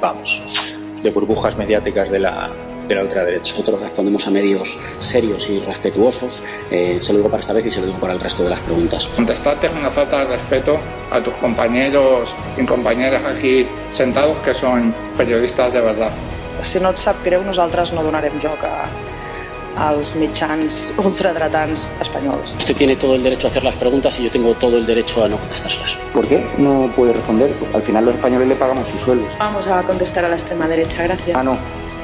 participamos de burbujas mediáticas de la, de la ultraderecha. Nosotros respondemos a medios serios y respetuosos. Eh, se lo digo para esta vez y se lo digo para el resto de las preguntas. Contestarte es una falta de respeto a tus compañeros y compañeras aquí sentados que son periodistas de verdad. Si no et sap greu, nosaltres no donarem joc a, als mitjans ultradretans espanyols. Usted tiene todo el derecho a hacer las preguntas y yo tengo todo el derecho a no contestárselas. ¿Por qué no puede responder? Al final los españoles le pagamos sus sueldos. Vamos a contestar a la extrema derecha, gracias. Ah, no.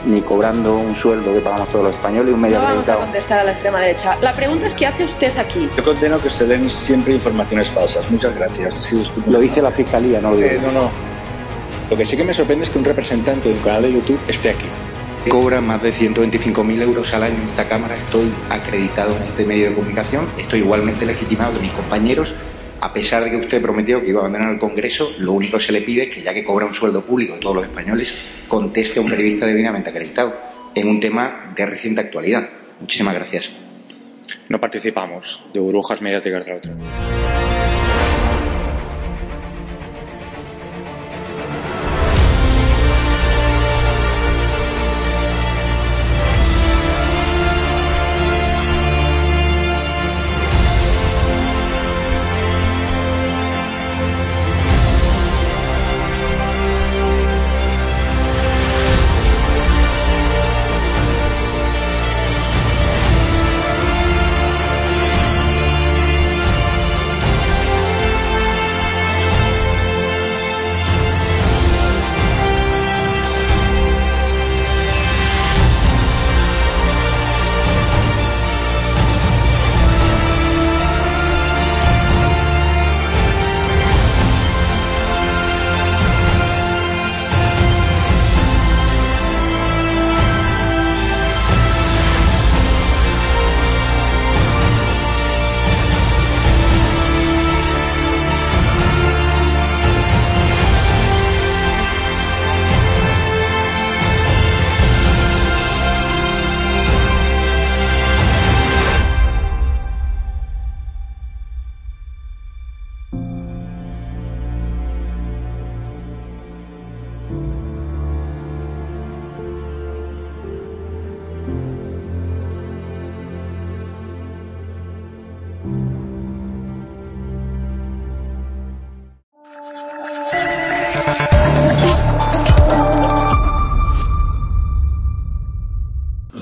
Ni cobrando un sueldo que pagamos todos los españoles y un medio No vamos a contestar a la extrema derecha. La pregunta es ¿qué hace usted aquí? Yo condeno que se den siempre informaciones falsas. Muchas gracias. Ha sido estupendo. Lo dice la fiscalía, no lo digo. Eh, no, no. Lo que sí que me sorprende es que un representante de un canal de YouTube esté aquí. Cobra más de 125.000 euros al año en esta Cámara, estoy acreditado en este medio de comunicación, estoy igualmente legitimado de mis compañeros, a pesar de que usted prometió que iba a abandonar el Congreso, lo único que se le pide es que ya que cobra un sueldo público de todos los españoles, conteste a un periodista debidamente acreditado en un tema de reciente actualidad. Muchísimas gracias. No participamos de burbujas mediáticas de la ultraderecha.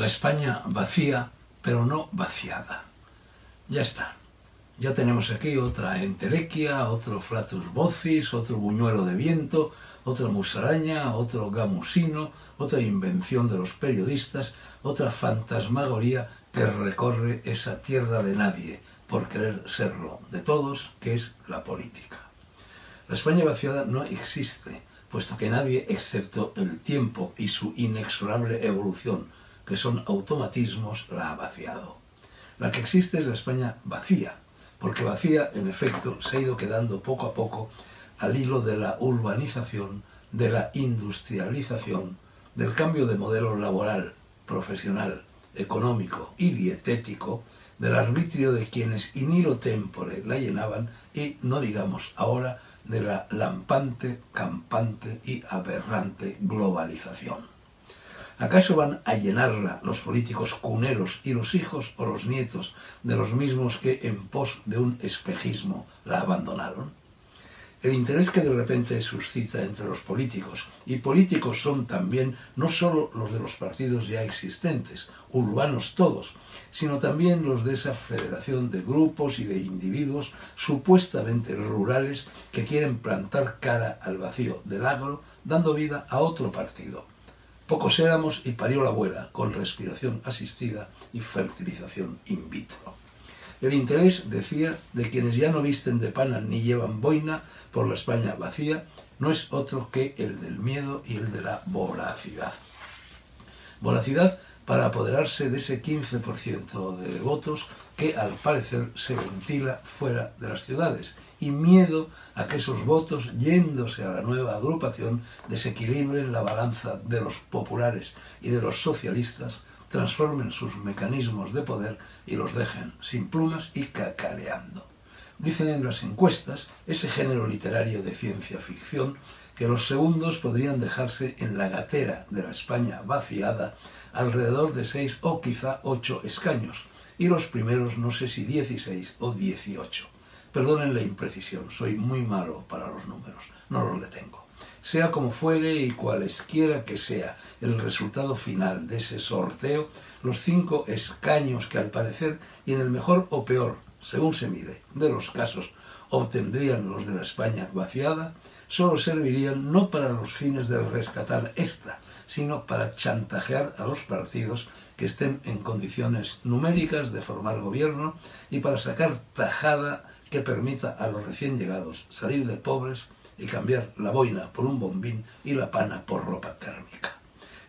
La España vacía, pero no vaciada. Ya está. Ya tenemos aquí otra entelequia, otro flatus vocis, otro buñuelo de viento, otra musaraña, otro gamusino, otra invención de los periodistas, otra fantasmagoría que recorre esa tierra de nadie por querer serlo de todos, que es la política. La España vaciada no existe, puesto que nadie, excepto el tiempo y su inexorable evolución, que son automatismos, la ha vaciado. La que existe es la España vacía, porque vacía, en efecto, se ha ido quedando poco a poco al hilo de la urbanización, de la industrialización, del cambio de modelo laboral, profesional, económico y dietético, del arbitrio de quienes in hilo tempore la llenaban y, no digamos ahora, de la lampante, campante y aberrante globalización. ¿Acaso van a llenarla los políticos cuneros y los hijos o los nietos de los mismos que en pos de un espejismo la abandonaron? El interés que de repente suscita entre los políticos, y políticos son también no sólo los de los partidos ya existentes, urbanos todos, sino también los de esa federación de grupos y de individuos supuestamente rurales que quieren plantar cara al vacío del agro, dando vida a otro partido. Pocos éramos y parió la abuela, con respiración asistida y fertilización in vitro. El interés, decía, de quienes ya no visten de pana ni llevan boina por la España vacía, no es otro que el del miedo y el de la voracidad. Voracidad para apoderarse de ese 15% de votos que al parecer se ventila fuera de las ciudades y miedo a que esos votos, yéndose a la nueva agrupación, desequilibren la balanza de los populares y de los socialistas, transformen sus mecanismos de poder y los dejen sin plumas y cacareando. Dicen en las encuestas, ese género literario de ciencia ficción, que los segundos podrían dejarse en la gatera de la España vaciada alrededor de seis o quizá ocho escaños, y los primeros no sé si dieciséis o dieciocho. Perdonen la imprecisión, soy muy malo para los números, no los detengo. Sea como fuere y cualesquiera que sea el resultado final de ese sorteo, los cinco escaños que al parecer, y en el mejor o peor, según se mire, de los casos, obtendrían los de la España vaciada, solo servirían no para los fines de rescatar esta, sino para chantajear a los partidos que estén en condiciones numéricas de formar gobierno y para sacar tajada que permita a los recién llegados salir de pobres y cambiar la boina por un bombín y la pana por ropa térmica.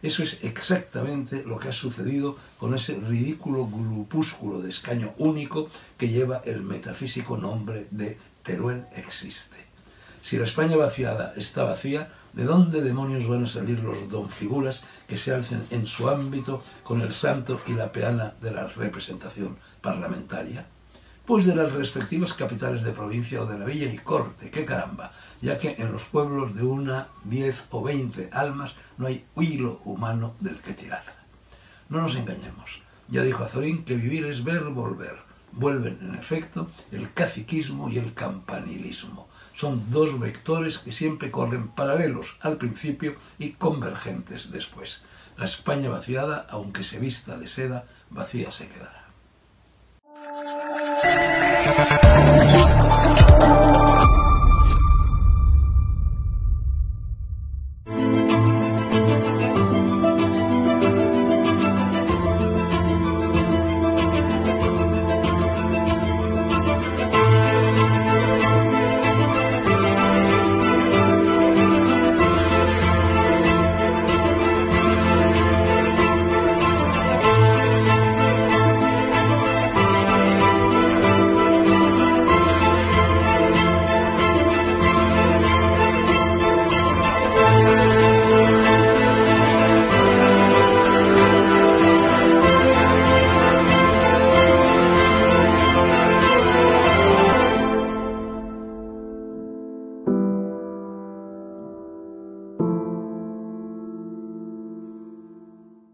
Eso es exactamente lo que ha sucedido con ese ridículo grupúsculo de escaño único que lleva el metafísico nombre de Teruel existe. Si la España vaciada está vacía, ¿de dónde demonios van a salir los donfiguras que se alcen en su ámbito con el santo y la peana de la representación parlamentaria? Pues de las respectivas capitales de provincia o de la villa y corte, qué caramba, ya que en los pueblos de una, diez o veinte almas no hay hilo humano del que tirar. No nos engañemos. Ya dijo Azorín que vivir es ver volver. Vuelven, en efecto, el caciquismo y el campanilismo. Son dos vectores que siempre corren paralelos al principio y convergentes después. La España vaciada, aunque se vista de seda, vacía se quedará. Thank you.